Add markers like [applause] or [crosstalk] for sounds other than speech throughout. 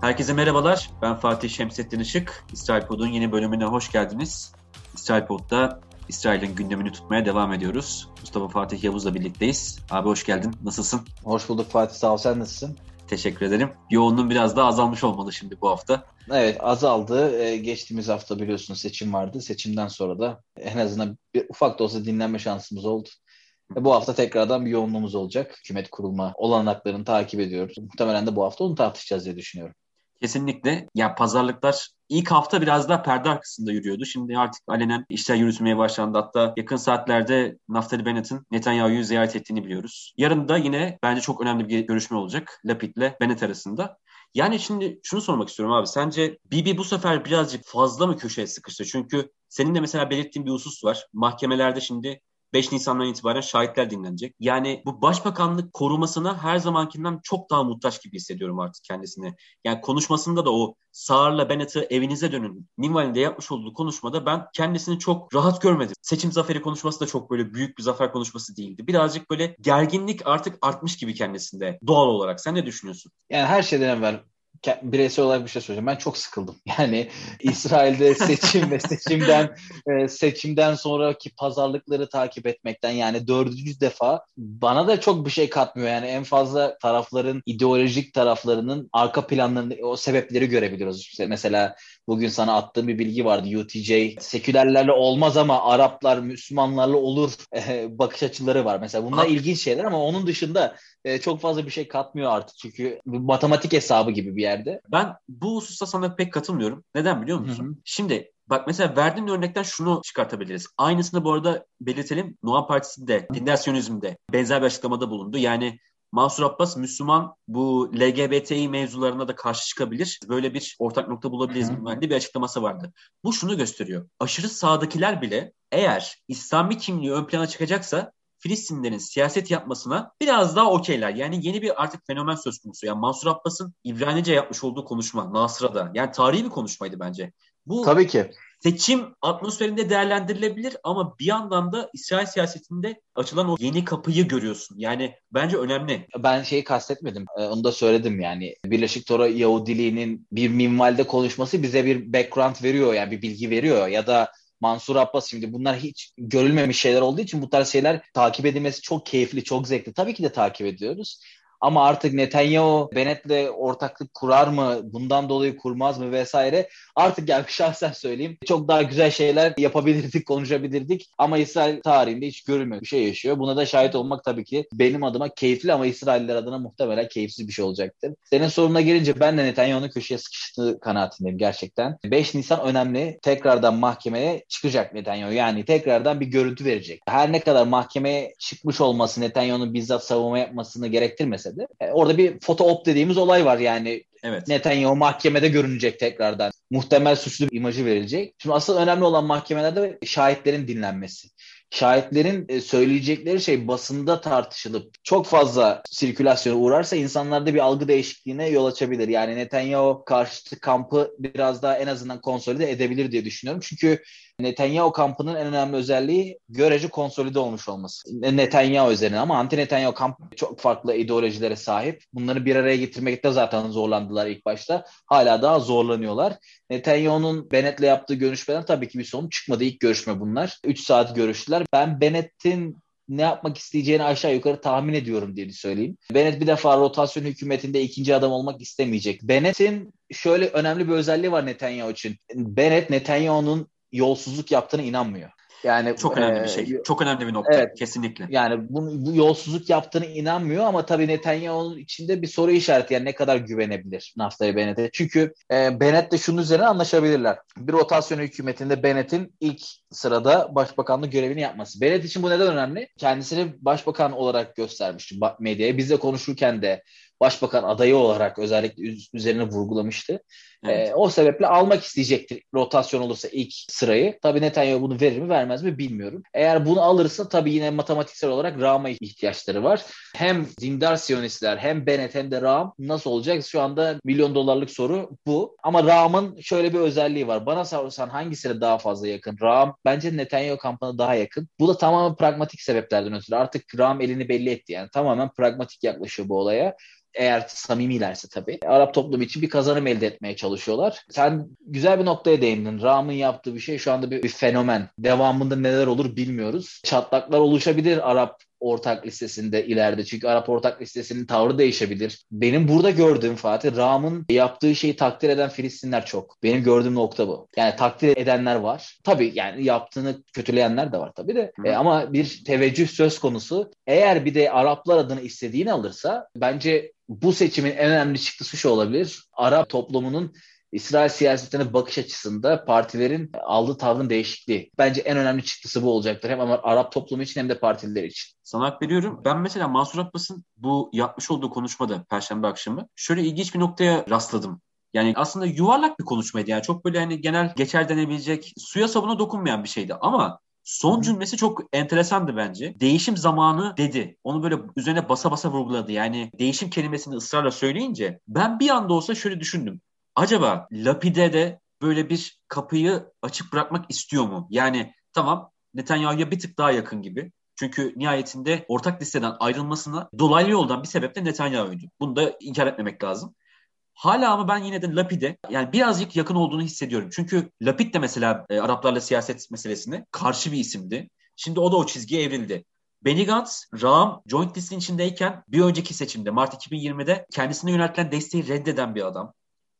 Herkese merhabalar. Ben Fatih Şemsettin Işık. İsrail Pod'un yeni bölümüne hoş geldiniz. İsrail Pod'da İsrail'in gündemini tutmaya devam ediyoruz. Mustafa Fatih Yavuz'la birlikteyiz. Abi hoş geldin. Nasılsın? Hoş bulduk Fatih. Sağ ol. Sen nasılsın? Teşekkür ederim. Yoğunluğun biraz daha azalmış olmalı şimdi bu hafta. Evet azaldı. Ee, geçtiğimiz hafta biliyorsunuz seçim vardı. Seçimden sonra da en azından bir ufak da olsa dinlenme şansımız oldu. Ve bu hafta tekrardan bir yoğunluğumuz olacak. Hükümet kurulma olanaklarını takip ediyoruz. Muhtemelen de bu hafta onu tartışacağız diye düşünüyorum. Kesinlikle. Ya pazarlıklar ilk hafta biraz daha perde arkasında yürüyordu. Şimdi artık alenen işler yürütmeye başlandı. Hatta yakın saatlerde Naftali Bennett'in Netanyahu'yu ziyaret ettiğini biliyoruz. Yarın da yine bence çok önemli bir görüşme olacak Lapid'le Bennett arasında. Yani şimdi şunu sormak istiyorum abi. Sence Bibi bu sefer birazcık fazla mı köşeye sıkıştı? Çünkü senin de mesela belirttiğin bir husus var. Mahkemelerde şimdi 5 Nisan'dan itibaren şahitler dinlenecek. Yani bu başbakanlık korumasına her zamankinden çok daha muhtaç gibi hissediyorum artık kendisini. Yani konuşmasında da o Sağır'la Bennett'ı evinize dönün. Nimvali'de yapmış olduğu konuşmada ben kendisini çok rahat görmedim. Seçim zaferi konuşması da çok böyle büyük bir zafer konuşması değildi. Birazcık böyle gerginlik artık artmış gibi kendisinde doğal olarak. Sen ne düşünüyorsun? Yani her şeyden evvel bireysel olarak bir şey söyleyeceğim. Ben çok sıkıldım. [laughs] Yani İsrail'de seçim ve seçimden e, seçimden sonraki pazarlıkları takip etmekten yani dördüncü defa bana da çok bir şey katmıyor. Yani en fazla tarafların ideolojik taraflarının arka planlarını o sebepleri görebiliyoruz. İşte mesela bugün sana attığım bir bilgi vardı. UTJ sekülerlerle olmaz ama Araplar Müslümanlarla olur e, bakış açıları var. Mesela bunlar ilginç şeyler ama onun dışında e, çok fazla bir şey katmıyor artık. Çünkü matematik hesabı gibi bir yerde. Ben bu hususta sana pek katılmıyorum. Neden biliyor musun? Hı hı. Şimdi Bak mesela verdiğim örnekten şunu çıkartabiliriz. Aynısını bu arada belirtelim. Noam Partisi de, dindar siyonizmde benzer bir açıklamada bulundu. Yani Mansur Abbas Müslüman bu LGBTİ mevzularına da karşı çıkabilir. Böyle bir ortak nokta bulabiliriz. Hı bir açıklaması vardı. Bu şunu gösteriyor. Aşırı sağdakiler bile eğer İslami kimliği ön plana çıkacaksa Filistinlerin siyaset yapmasına biraz daha okeyler. Yani yeni bir artık fenomen söz konusu. Yani Mansur Abbas'ın İbranice yapmış olduğu konuşma Nasıra'da. Yani tarihi bir konuşmaydı bence. Bu Tabii ki. Seçim atmosferinde değerlendirilebilir ama bir yandan da İsrail siyasetinde açılan o yeni kapıyı görüyorsun. Yani bence önemli. Ben şeyi kastetmedim. Ee, onu da söyledim yani. Birleşik Tora Yahudiliğinin bir minvalde konuşması bize bir background veriyor yani bir bilgi veriyor ya da Mansur Abbas şimdi bunlar hiç görülmemiş şeyler olduğu için bu tarz şeyler takip edilmesi çok keyifli, çok zevkli. Tabii ki de takip ediyoruz. Ama artık Netanyahu Bennett'le ortaklık kurar mı? Bundan dolayı kurmaz mı vesaire. Artık yani [laughs] şahsen söyleyeyim. Çok daha güzel şeyler yapabilirdik, konuşabilirdik. Ama İsrail tarihinde hiç görülmemiş bir şey yaşıyor. Buna da şahit olmak tabii ki benim adıma keyifli ama İsrailler adına muhtemelen keyifsiz bir şey olacaktır. Senin soruna gelince ben de Netanyahu'nun köşeye sıkıştığı kanaatindeyim gerçekten. 5 Nisan önemli. Tekrardan mahkemeye çıkacak Netanyahu. Yani tekrardan bir görüntü verecek. Her ne kadar mahkemeye çıkmış olması Netanyahu'nun bizzat savunma yapmasını gerektirmese de e, orada bir foto op dediğimiz olay var yani. Evet. Netanyahu mahkemede görünecek tekrardan. Muhtemel suçlu imajı verilecek. Şimdi asıl önemli olan mahkemelerde şahitlerin dinlenmesi şahitlerin e, söyleyecekleri şey basında tartışılıp çok fazla sirkülasyona uğrarsa insanlarda bir algı değişikliğine yol açabilir. Yani Netanyahu karşıtı kampı biraz daha en azından konsolide edebilir diye düşünüyorum. Çünkü Netanyahu kampının en önemli özelliği görece konsolide olmuş olması. Netanyahu üzerine ama anti Netanyahu kamp çok farklı ideolojilere sahip. Bunları bir araya getirmekte zaten zorlandılar ilk başta. Hala daha zorlanıyorlar. Netanyahu'nun Bennett'le yaptığı görüşmeden tabii ki bir sonuç çıkmadı. İlk görüşme bunlar. 3 saat görüştüler. Ben Bennett'in ne yapmak isteyeceğini aşağı yukarı tahmin ediyorum diye söyleyeyim. Bennett bir defa rotasyon hükümetinde ikinci adam olmak istemeyecek. Bennett'in şöyle önemli bir özelliği var Netanyahu için. Bennett Netanyahu'nun yolsuzluk yaptığına inanmıyor. Yani çok önemli e, bir şey. Çok önemli bir nokta evet, kesinlikle. Yani bu, bu yolsuzluk yaptığını inanmıyor ama tabii Netanyahu'nun içinde bir soru işareti yani ne kadar güvenebilir Naftali Bennett'e. Çünkü e, Bennett de şunun üzerine anlaşabilirler. Bir rotasyon hükümetinde Bennett'in ilk sırada başbakanlık görevini yapması. Bennett için bu neden önemli? Kendisini başbakan olarak göstermişti medyaya. Bizle konuşurken de başbakan adayı olarak özellikle üzerine vurgulamıştı. Evet. E, o sebeple almak isteyecektir rotasyon olursa ilk sırayı. Tabii Netanyahu bunu verir mi vermez mi bilmiyorum. Eğer bunu alırsa tabii yine matematiksel olarak Ram'a ihtiyaçları var. Hem dindar Siyonistler hem Bennett hem de Ram nasıl olacak? Şu anda milyon dolarlık soru bu. Ama Ram'ın şöyle bir özelliği var. Bana sorarsan hangisine daha fazla yakın? Ram bence Netanyahu kampına daha yakın. Bu da tamamen pragmatik sebeplerden ötürü. Artık Ram elini belli etti. Yani tamamen pragmatik yaklaşıyor bu olaya eğer samimilerse tabii. Arap toplumu için bir kazanım elde etmeye çalışıyorlar. Sen güzel bir noktaya değindin. Ram'ın yaptığı bir şey şu anda bir, bir fenomen. Devamında neler olur bilmiyoruz. Çatlaklar oluşabilir Arap ortak listesinde ileride. Çünkü Arap ortak listesinin tavrı değişebilir. Benim burada gördüğüm Fatih, Ram'ın yaptığı şeyi takdir eden Filistinler çok. Benim gördüğüm nokta bu. Yani takdir edenler var. Tabii yani yaptığını kötüleyenler de var tabii de. E, ama bir teveccüh söz konusu. Eğer bir de Araplar adını istediğini alırsa bence bu seçimin en önemli çıktısı şu olabilir. Arap toplumunun İsrail siyasetine bakış açısında partilerin aldığı tavrın değişikliği. Bence en önemli çıktısı bu olacaktır. Hem Arap toplumu için hem de partiler için. Sana hak veriyorum. Ben mesela Mansur Abbas'ın bu yapmış olduğu konuşmada Perşembe akşamı şöyle ilginç bir noktaya rastladım. Yani aslında yuvarlak bir konuşmaydı. Yani çok böyle hani genel geçer denebilecek, suya sabuna dokunmayan bir şeydi. Ama Son cümlesi çok enteresandı bence. Değişim zamanı dedi. Onu böyle üzerine basa basa vurguladı. Yani değişim kelimesini ısrarla söyleyince ben bir anda olsa şöyle düşündüm. Acaba Lapide de böyle bir kapıyı açık bırakmak istiyor mu? Yani tamam Netanyahu'ya bir tık daha yakın gibi. Çünkü nihayetinde ortak listeden ayrılmasına dolaylı yoldan bir sebep de Netanyahu'ydu. Bunu da inkar etmemek lazım. Hala ama ben yine de Lapid'e yani birazcık yakın olduğunu hissediyorum. Çünkü Lapid de mesela e, Araplarla siyaset meselesine karşı bir isimdi. Şimdi o da o çizgiye evrildi. Benny Gantz, Ram joint listin içindeyken bir önceki seçimde Mart 2020'de kendisine yöneltilen desteği reddeden bir adam.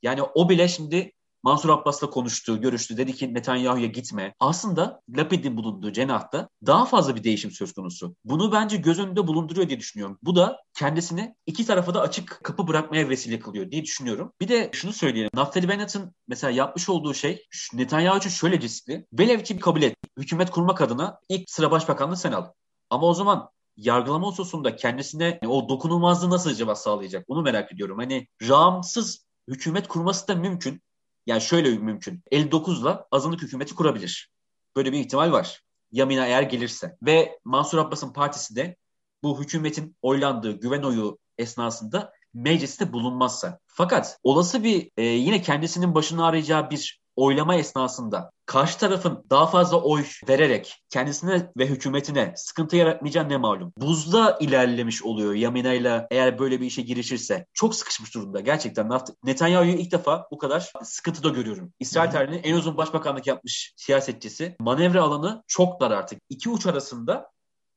Yani o bile şimdi Mansur Abbas'la konuştu, görüştü. Dedi ki Netanyahu'ya gitme. Aslında Lapid'in bulunduğu cenahta daha fazla bir değişim söz konusu. Bunu bence göz önünde bulunduruyor diye düşünüyorum. Bu da kendisini iki tarafa da açık kapı bırakmaya vesile kılıyor diye düşünüyorum. Bir de şunu söyleyelim. Naftali Bennett'ın mesela yapmış olduğu şey Netanyahu için şöyle riskli. Velev ki kabul et. Hükümet kurmak adına ilk sıra başbakanlığı sen al. Ama o zaman yargılama hususunda kendisine o dokunulmazlığı nasıl acaba sağlayacak? Bunu merak ediyorum. Hani ramsız hükümet kurması da mümkün. Yani şöyle mümkün. 59'la azınlık hükümeti kurabilir. Böyle bir ihtimal var. Yamina eğer gelirse. Ve Mansur Abbas'ın partisi de bu hükümetin oylandığı güven oyu esnasında mecliste bulunmazsa. Fakat olası bir e, yine kendisinin başını arayacağı bir oylama esnasında karşı tarafın daha fazla oy vererek kendisine ve hükümetine sıkıntı yaratmayacağı ne malum. Buzda ilerlemiş oluyor Yamina ile eğer böyle bir işe girişirse. Çok sıkışmış durumda gerçekten. Netanyahu'yu ilk defa bu kadar sıkıntıda görüyorum. İsrail tarihinin en uzun başbakanlık yapmış siyasetçisi. Manevra alanı çok dar artık. İki uç arasında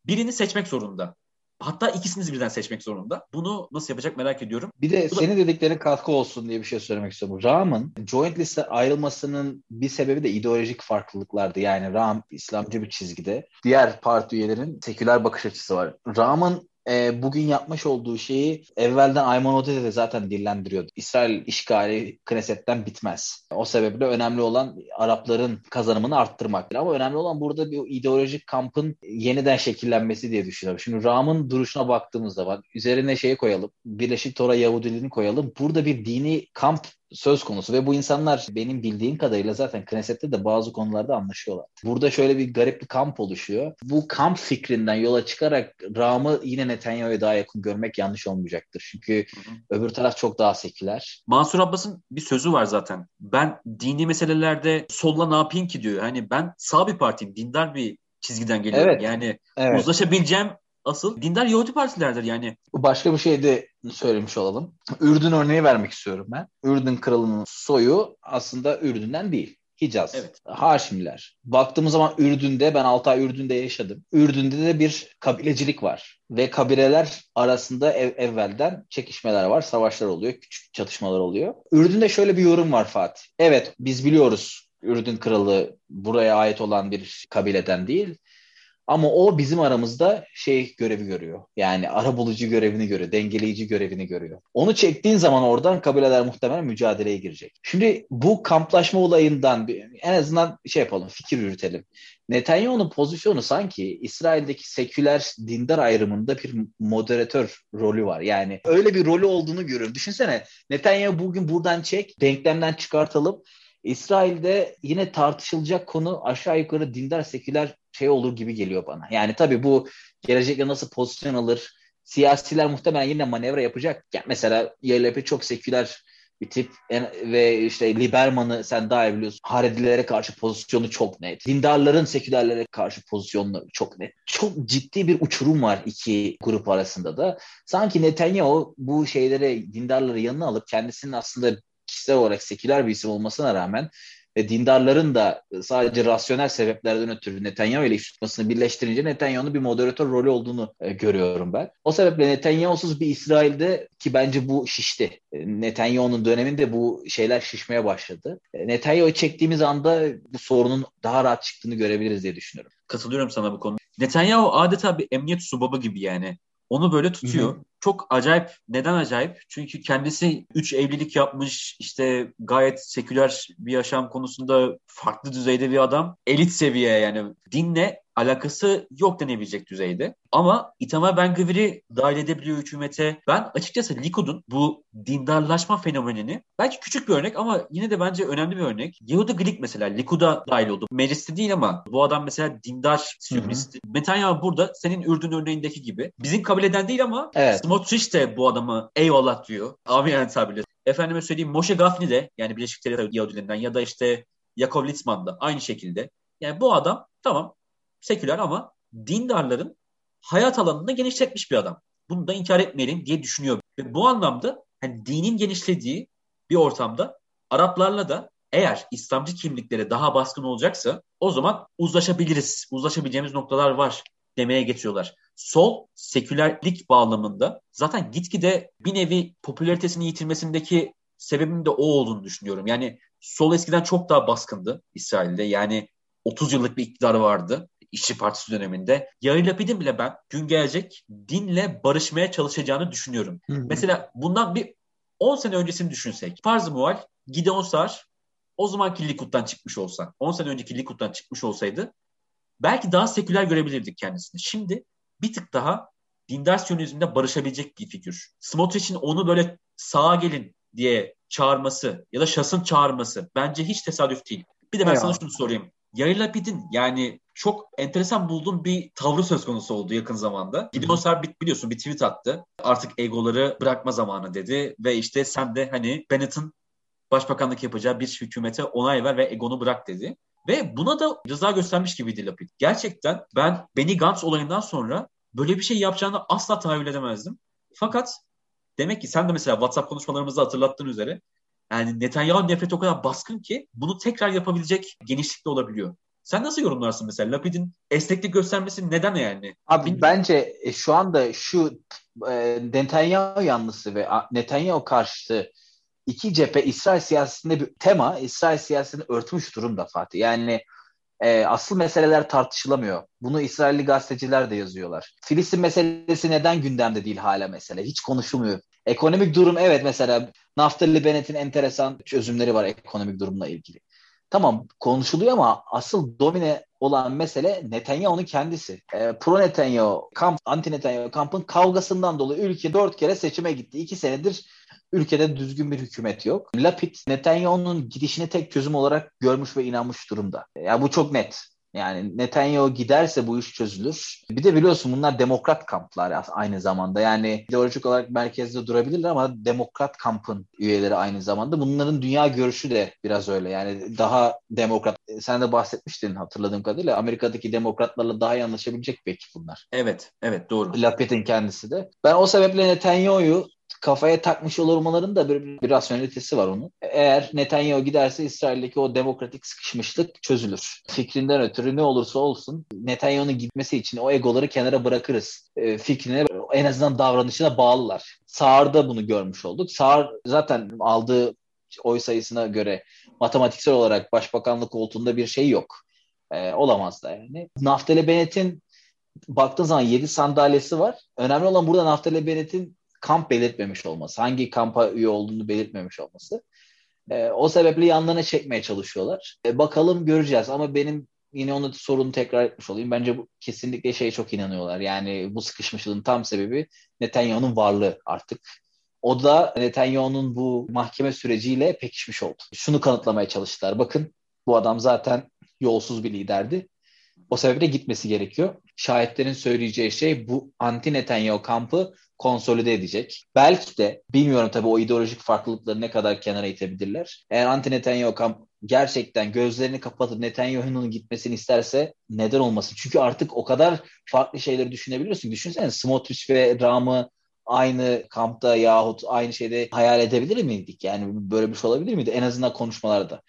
birini seçmek zorunda. Hatta ikisini birden seçmek zorunda. Bunu nasıl yapacak merak ediyorum. Bir de Bu senin da... dediklerin katkı olsun diye bir şey söylemek istiyorum. Ram'ın joint liste ayrılmasının bir sebebi de ideolojik farklılıklardı. Yani Ram İslamcı bir çizgide. Diğer parti üyelerinin seküler bakış açısı var. Ram'ın e, bugün yapmış olduğu şeyi evvelden Ayman Odede de zaten dillendiriyordu. İsrail işgali Knesset'ten bitmez. O sebeple önemli olan Arapların kazanımını arttırmak. Ama önemli olan burada bir ideolojik kampın yeniden şekillenmesi diye düşünüyorum. Şimdi Ram'ın duruşuna baktığımızda bak üzerine şeyi koyalım. Birleşik Tora Yahudiliğini koyalım. Burada bir dini kamp söz konusu ve bu insanlar benim bildiğim kadarıyla zaten Knesset'te de bazı konularda anlaşıyorlar. Burada şöyle bir garip bir kamp oluşuyor. Bu kamp fikrinden yola çıkarak Ram'ı yine Netanyahu'ya daha yakın görmek yanlış olmayacaktır. Çünkü hı hı. öbür taraf çok daha seküler. Mansur Abbas'ın bir sözü var zaten. Ben dini meselelerde solla ne yapayım ki diyor. Hani ben sağ bir partiyim, dindar bir çizgiden geliyorum. Evet. Yani evet. uzlaşabileceğim asıl dindar Yahudi partilerdir yani. Başka bir şey de söylemiş olalım. Ürdün örneği vermek istiyorum ben. Ürdün kralının soyu aslında Ürdün'den değil. Hicaz, evet. Haşimiler. Baktığımız zaman Ürdün'de, ben 6 ay Ürdün'de yaşadım. Ürdün'de de bir kabilecilik var. Ve kabileler arasında ev, evvelden çekişmeler var, savaşlar oluyor, küçük çatışmalar oluyor. Ürdün'de şöyle bir yorum var Fatih. Evet, biz biliyoruz Ürdün kralı buraya ait olan bir kabileden değil. Ama o bizim aramızda şey görevi görüyor. Yani ara bulucu görevini görüyor, dengeleyici görevini görüyor. Onu çektiğin zaman oradan kabileler muhtemelen mücadeleye girecek. Şimdi bu kamplaşma olayından en azından şey yapalım, fikir yürütelim. Netanyahu'nun pozisyonu sanki İsrail'deki seküler dindar ayrımında bir moderatör rolü var. Yani öyle bir rolü olduğunu görüyorum. Düşünsene Netanyahu bugün buradan çek, denklemden çıkartalım. İsrail'de yine tartışılacak konu aşağı yukarı dindar seküler şey olur gibi geliyor bana. Yani tabii bu gelecekte nasıl pozisyon alır? Siyasiler muhtemelen yine manevra yapacak. Yani mesela YLP çok seküler bir tip ve işte Liberman'ı sen daha iyi biliyorsun. Haredilere karşı pozisyonu çok net. Dindarların sekülerlere karşı pozisyonu çok net. Çok ciddi bir uçurum var iki grup arasında da. Sanki Netanyahu bu şeyleri dindarları yanına alıp kendisinin aslında kişisel olarak seküler bir isim olmasına rağmen ve dindarların da sadece rasyonel sebeplerden ötürü Netanyahu ile iş tutmasını birleştirince Netanyahu'nun bir moderatör rolü olduğunu e, görüyorum ben. O sebeple Netanyahu'suz bir İsrail'de ki bence bu şişti. E, Netanyahu'nun döneminde bu şeyler şişmeye başladı. E, Netanyahu'yu çektiğimiz anda bu sorunun daha rahat çıktığını görebiliriz diye düşünüyorum. Katılıyorum sana bu konuda. Netanyahu adeta bir emniyet subabı gibi yani. Onu böyle tutuyor. Hı hı. Çok acayip. Neden acayip? Çünkü kendisi üç evlilik yapmış. işte gayet seküler bir yaşam konusunda farklı düzeyde bir adam. Elit seviye yani. Dinle alakası yok denebilecek düzeyde. Ama Itamar Ben Gvir'i dahil edebiliyor hükümete. Ben açıkçası Likud'un bu dindarlaşma fenomenini belki küçük bir örnek ama yine de bence önemli bir örnek. Yehuda Glick mesela Likud'a dahil oldu. Mecliste değil ama bu adam mesela dindar siyonist. Netanyahu burada senin Ürdün örneğindeki gibi. Bizim kabul eden değil ama evet. Smotrich de bu adamı eyvallah diyor. Amiyane tabirle. Efendime söyleyeyim Moshe Gafni de yani Birleşik Devletler Yahudilerinden ya da işte Yakov Litzman da aynı şekilde. Yani bu adam tamam seküler ama dindarların hayat alanını genişletmiş bir adam. Bunu da inkar etmeyelim diye düşünüyor. Ve bu anlamda hani dinin genişlediği bir ortamda Araplarla da eğer İslamcı kimliklere daha baskın olacaksa o zaman uzlaşabiliriz. Uzlaşabileceğimiz noktalar var demeye getiriyorlar. Sol sekülerlik bağlamında zaten gitgide bir nevi popülaritesini yitirmesindeki sebebin de o olduğunu düşünüyorum. Yani sol eskiden çok daha baskındı İsrail'de. Yani 30 yıllık bir iktidar vardı. İşçi Partisi döneminde. Yair Lapid'in bile ben gün gelecek dinle barışmaya çalışacağını düşünüyorum. Hı hı. Mesela bundan bir 10 sene öncesini düşünsek. Farz-ı muhal Gideon Sar o zamanki Likud'dan çıkmış olsa, 10 sene önceki Likud'dan çıkmış olsaydı belki daha seküler görebilirdik kendisini. Şimdi bir tık daha dindar siyonizmde barışabilecek bir figür. Smotrich'in onu böyle sağa gelin diye çağırması ya da şasın çağırması bence hiç tesadüf değil. Bir de ben ya. sana şunu sorayım. Yair Lapid'in yani çok enteresan bulduğum bir tavrı söz konusu oldu yakın zamanda. Gideon Sar biliyorsun bir tweet attı. Artık egoları bırakma zamanı dedi ve işte sen de hani Bennett'ın başbakanlık yapacağı bir hükümete onay ver ve egonu bırak dedi. Ve buna da rıza göstermiş gibiydi Lapid. Gerçekten ben Benny Gantz olayından sonra böyle bir şey yapacağını asla tahayyül edemezdim. Fakat demek ki sen de mesela WhatsApp konuşmalarımızda hatırlattığın üzere yani Netanyahu nefreti o kadar baskın ki bunu tekrar yapabilecek genişlikte olabiliyor. Sen nasıl yorumlarsın mesela Lapid'in esneklik göstermesi neden yani? Abi Bilmiyorum. bence e, şu anda şu e, Netanyahu yanlısı ve Netanyahu karşıtı iki cephe İsrail siyasetinde bir tema İsrail siyasetini örtmüş durumda Fatih. Yani e, asıl meseleler tartışılamıyor. Bunu İsrailli gazeteciler de yazıyorlar. Filistin meselesi neden gündemde değil hala mesele? Hiç konuşulmuyor. Ekonomik durum evet mesela Naftali Bennett'in enteresan çözümleri var ekonomik durumla ilgili. Tamam konuşuluyor ama asıl domine olan mesele Netanyahu'nun kendisi. E, Pro Netanyahu, kamp, anti Netanyahu kampın kavgasından dolayı ülke dört kere seçime gitti. İki senedir ülkede düzgün bir hükümet yok. Lapid Netanyahu'nun gidişini tek çözüm olarak görmüş ve inanmış durumda. Ya bu çok net. Yani Netanyahu giderse bu iş çözülür. Bir de biliyorsun bunlar demokrat kamplar aynı zamanda. Yani ideolojik olarak merkezde durabilirler ama demokrat kampın üyeleri aynı zamanda. Bunların dünya görüşü de biraz öyle. Yani daha demokrat. Sen de bahsetmiştin hatırladığım kadarıyla. Amerika'daki demokratlarla daha iyi anlaşabilecek belki bunlar. Evet, evet doğru. Lapid'in kendisi de. Ben o sebeple Netanyahu'yu kafaya takmış olmaların da bir, bir rasyonelitesi var onun. Eğer Netanyahu giderse İsrail'deki o demokratik sıkışmışlık çözülür. Fikrinden ötürü ne olursa olsun Netanyahu'nun gitmesi için o egoları kenara bırakırız. E, fikrine en azından davranışına bağlılar. Sağır'da bunu görmüş olduk. Sağır zaten aldığı oy sayısına göre matematiksel olarak başbakanlık koltuğunda bir şey yok. E, olamaz da yani. Naftali Bennett'in baktığın zaman 7 sandalyesi var. Önemli olan burada Naftali Bennett'in kamp belirtmemiş olması, hangi kampa üye olduğunu belirtmemiş olması. E, o sebeple yanlarına çekmeye çalışıyorlar. E, bakalım göreceğiz ama benim yine onu sorunu tekrar etmiş olayım. Bence bu kesinlikle şey çok inanıyorlar. Yani bu sıkışmışlığın tam sebebi Netanyahu'nun varlığı artık. O da Netanyahu'nun bu mahkeme süreciyle pekişmiş oldu. Şunu kanıtlamaya çalıştılar. Bakın bu adam zaten yolsuz bir liderdi. O sebeple gitmesi gerekiyor. Şahitlerin söyleyeceği şey bu anti Netanyahu kampı konsolide edecek. Belki de bilmiyorum tabii o ideolojik farklılıkları ne kadar kenara itebilirler. Eğer anti Netanyahu kamp gerçekten gözlerini kapatıp Netanyahu'nun gitmesini isterse neden olmasın? Çünkü artık o kadar farklı şeyleri düşünebiliyorsun. Düşünsene Smotrich ve Ram'ı aynı kampta yahut aynı şeyde hayal edebilir miydik? Yani böyle bir şey olabilir miydi? En azından konuşmalarda.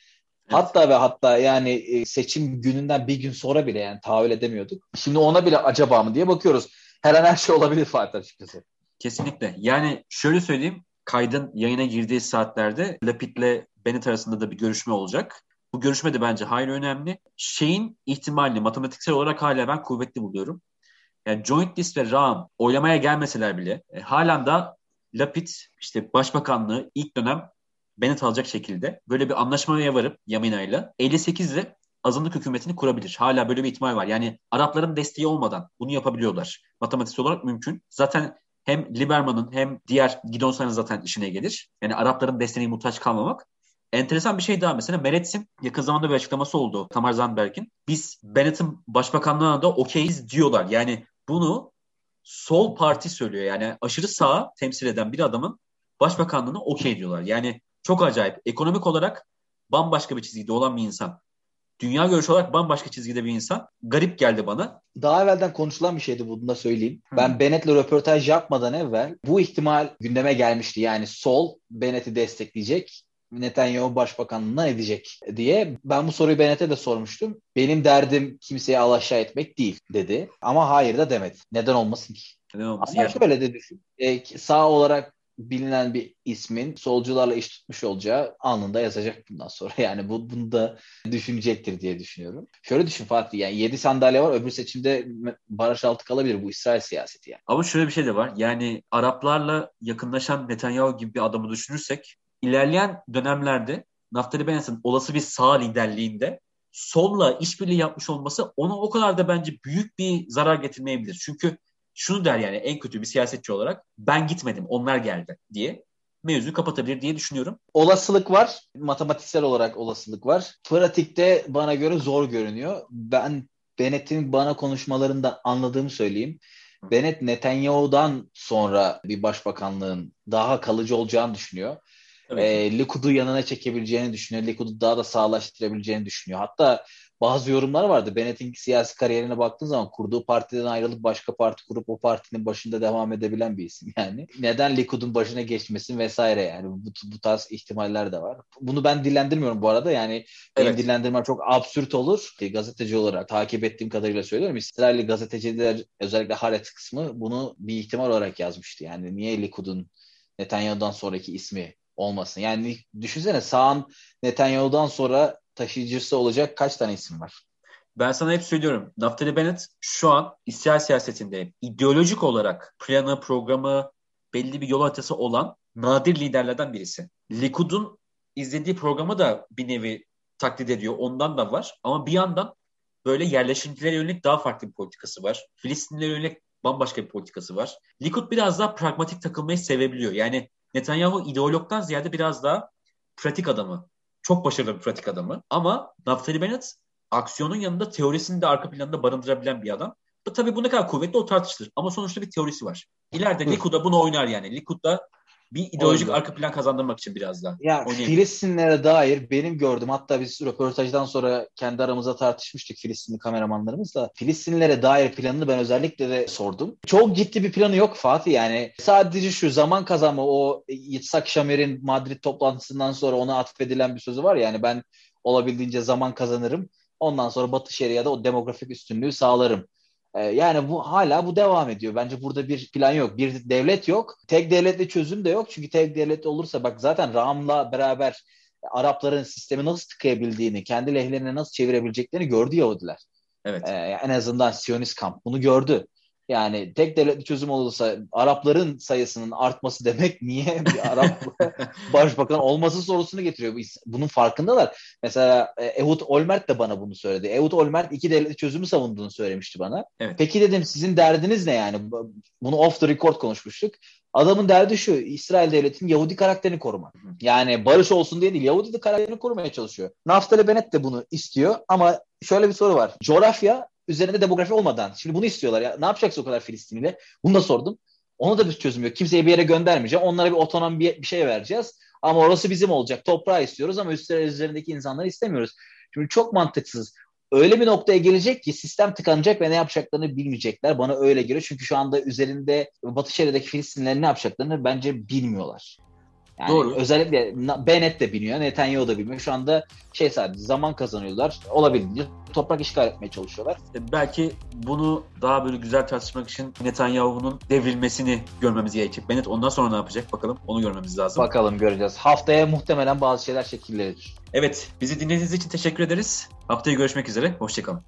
Hatta ve hatta yani e, seçim gününden bir gün sonra bile yani tahayyül edemiyorduk. Şimdi ona bile acaba mı diye bakıyoruz. Her an her şey olabilir Fatih açıkçası. Kesinlikle. Yani şöyle söyleyeyim. Kaydın yayına girdiği saatlerde Lapid'le Bennett arasında da bir görüşme olacak. Bu görüşme de bence hayli önemli. Şeyin ihtimalini matematiksel olarak hala ben kuvvetli buluyorum. Yani Joint List ve Ram oylamaya gelmeseler bile e, halen da Lapid işte başbakanlığı ilk dönem Bennett alacak şekilde böyle bir anlaşmaya varıp Yamina ile 58 ile azınlık hükümetini kurabilir. Hala böyle bir ihtimal var. Yani Arapların desteği olmadan bunu yapabiliyorlar. Matematiksel olarak mümkün. Zaten hem Liberman'ın hem diğer Gidonsa'nın zaten işine gelir. Yani Arapların desteğine muhtaç kalmamak. Enteresan bir şey daha mesela Meretz'in yakın zamanda bir açıklaması oldu Tamar Zandberg'in. Biz Bennett'in başbakanlığına da okeyiz diyorlar. Yani bunu sol parti söylüyor. Yani aşırı sağa temsil eden bir adamın başbakanlığına okey diyorlar. Yani çok acayip. Ekonomik olarak bambaşka bir çizgide olan bir insan. Dünya görüşü olarak bambaşka çizgide bir insan. Garip geldi bana. Daha evvelden konuşulan bir şeydi bunu da söyleyeyim. Hı. Ben Bennett'le röportaj yapmadan evvel bu ihtimal gündeme gelmişti. Yani sol Bennett'i destekleyecek. Netanyahu başbakanlığına edecek diye. Ben bu soruyu Bennett'e de sormuştum. Benim derdim kimseye alaşağı etmek değil dedi. Ama hayır da demedi. Neden olmasın ki? Neden olmasın? Ama şöyle de düşün. Ee, sağ olarak bilinen bir ismin solcularla iş tutmuş olacağı anında yazacak bundan sonra. [laughs] Yani bu bunu da düşünecektir diye düşünüyorum. Şöyle düşün Fatih yani 7 sandalye var öbür seçimde baraj altı kalabilir bu İsrail siyaseti yani. Ama şöyle bir şey de var. Yani Araplarla yakınlaşan Netanyahu gibi bir adamı düşünürsek ilerleyen dönemlerde Naftali Bennett'in olası bir sağ liderliğinde solla işbirliği yapmış olması ona o kadar da bence büyük bir zarar getirmeyebilir. Çünkü şunu der yani en kötü bir siyasetçi olarak ben gitmedim onlar geldi diye mevzuyu kapatabilir diye düşünüyorum. Olasılık var. Matematiksel olarak olasılık var. Pratikte bana göre zor görünüyor. Ben Bennett'in bana konuşmalarında anladığımı söyleyeyim. Bennett Netanyahu'dan sonra bir başbakanlığın daha kalıcı olacağını düşünüyor. Evet. E, Likud'u yanına çekebileceğini düşünüyor. Likud'u daha da sağlaştırabileceğini düşünüyor. Hatta bazı yorumlar vardı. Bennett'in siyasi kariyerine baktığın zaman kurduğu partiden ayrılıp başka parti kurup o partinin başında devam edebilen bir isim yani. Neden Likud'un başına geçmesin vesaire yani. Bu, bu tarz ihtimaller de var. Bunu ben dillendirmiyorum bu arada yani benim evet. dillendirmem çok absürt olur. Gazeteci olarak takip ettiğim kadarıyla söylüyorum. İsrailli gazeteciler özellikle Haaretz kısmı bunu bir ihtimal olarak yazmıştı. Yani niye Likud'un Netanyahu'dan sonraki ismi olmasın. Yani düşünsene sağın Netanyahu'dan sonra taşıyıcısı olacak kaç tane isim var? Ben sana hep söylüyorum. Naftali Bennett şu an İsrail siyasetinde ideolojik olarak planı, programı, belli bir yol haritası olan nadir liderlerden birisi. Likud'un izlediği programı da bir nevi taklit ediyor. Ondan da var. Ama bir yandan böyle yerleşimcilere yönelik daha farklı bir politikası var. Filistinlere yönelik bambaşka bir politikası var. Likud biraz daha pragmatik takılmayı sevebiliyor. Yani Netanyahu ideologdan ziyade biraz daha pratik adamı. Çok başarılı bir pratik adamı. Ama Naftali Bennett aksiyonun yanında teorisini de arka planda barındırabilen bir adam. Tabii bu ne kadar kuvvetli o tartışılır. Ama sonuçta bir teorisi var. İleride Likud'da bunu oynar yani. Likud'da bir ideolojik Oldu. arka plan kazandırmak için biraz daha. Ya Filistinlere dair benim gördüm hatta biz röportajdan sonra kendi aramızda tartışmıştık Filistinli kameramanlarımızla. Filistinlilere dair planını ben özellikle de sordum. Çok ciddi bir planı yok Fatih yani. Sadece şu zaman kazanma o Yitzhak Şamer'in Madrid toplantısından sonra ona atfedilen bir sözü var yani ben olabildiğince zaman kazanırım. Ondan sonra Batı Şeria'da o demografik üstünlüğü sağlarım ee, yani bu hala bu devam ediyor. Bence burada bir plan yok. Bir devlet yok. Tek devletli çözüm de yok. Çünkü tek devletli olursa bak zaten Ram'la beraber Arapların sistemi nasıl tıkayabildiğini, kendi lehlerine nasıl çevirebileceklerini gördü Yahudiler. Evet. Ee, en azından Siyonist kamp bunu gördü. Yani tek devletli çözüm olursa Arapların sayısının artması demek niye bir [laughs] Arap başbakan olması sorusunu getiriyor. Bunun farkındalar. Mesela e, Ehud Olmert de bana bunu söyledi. Ehud Olmert iki devletli çözümü savunduğunu söylemişti bana. Evet. Peki dedim sizin derdiniz ne yani? Bunu off the record konuşmuştuk. Adamın derdi şu İsrail devletinin Yahudi karakterini koruma. Yani barış olsun diye değil Yahudi de karakterini korumaya çalışıyor. Naftali Bennett de bunu istiyor ama şöyle bir soru var. Coğrafya üzerinde demografi olmadan. Şimdi bunu istiyorlar ya. Ne yapacaksın o kadar Filistinliyle? Bunu da sordum. Ona da bir çözüm yok. Kimseye bir yere göndermeyeceğim. Onlara bir otonom bir, bir şey vereceğiz. Ama orası bizim olacak. Toprağı istiyoruz ama üzerindeki insanları istemiyoruz. Şimdi çok mantıksız öyle bir noktaya gelecek ki sistem tıkanacak ve ne yapacaklarını bilmeyecekler. Bana öyle geliyor. Çünkü şu anda üzerinde Batı Şeria'daki Filistinlerin ne yapacaklarını bence bilmiyorlar. Yani Doğru. Özellikle Bennett de biliyor, Netanyahu da bilmiyor. Şu anda şey sadece zaman kazanıyorlar. Olabildiğince toprak işgal etmeye çalışıyorlar. E, belki bunu daha böyle güzel tartışmak için Netanyahu'nun devrilmesini görmemiz gerekecek. Bennett ondan sonra ne yapacak bakalım onu görmemiz lazım. Bakalım göreceğiz. Haftaya muhtemelen bazı şeyler şekillenir. Evet bizi dinlediğiniz için teşekkür ederiz. Haftaya görüşmek üzere. Hoşçakalın.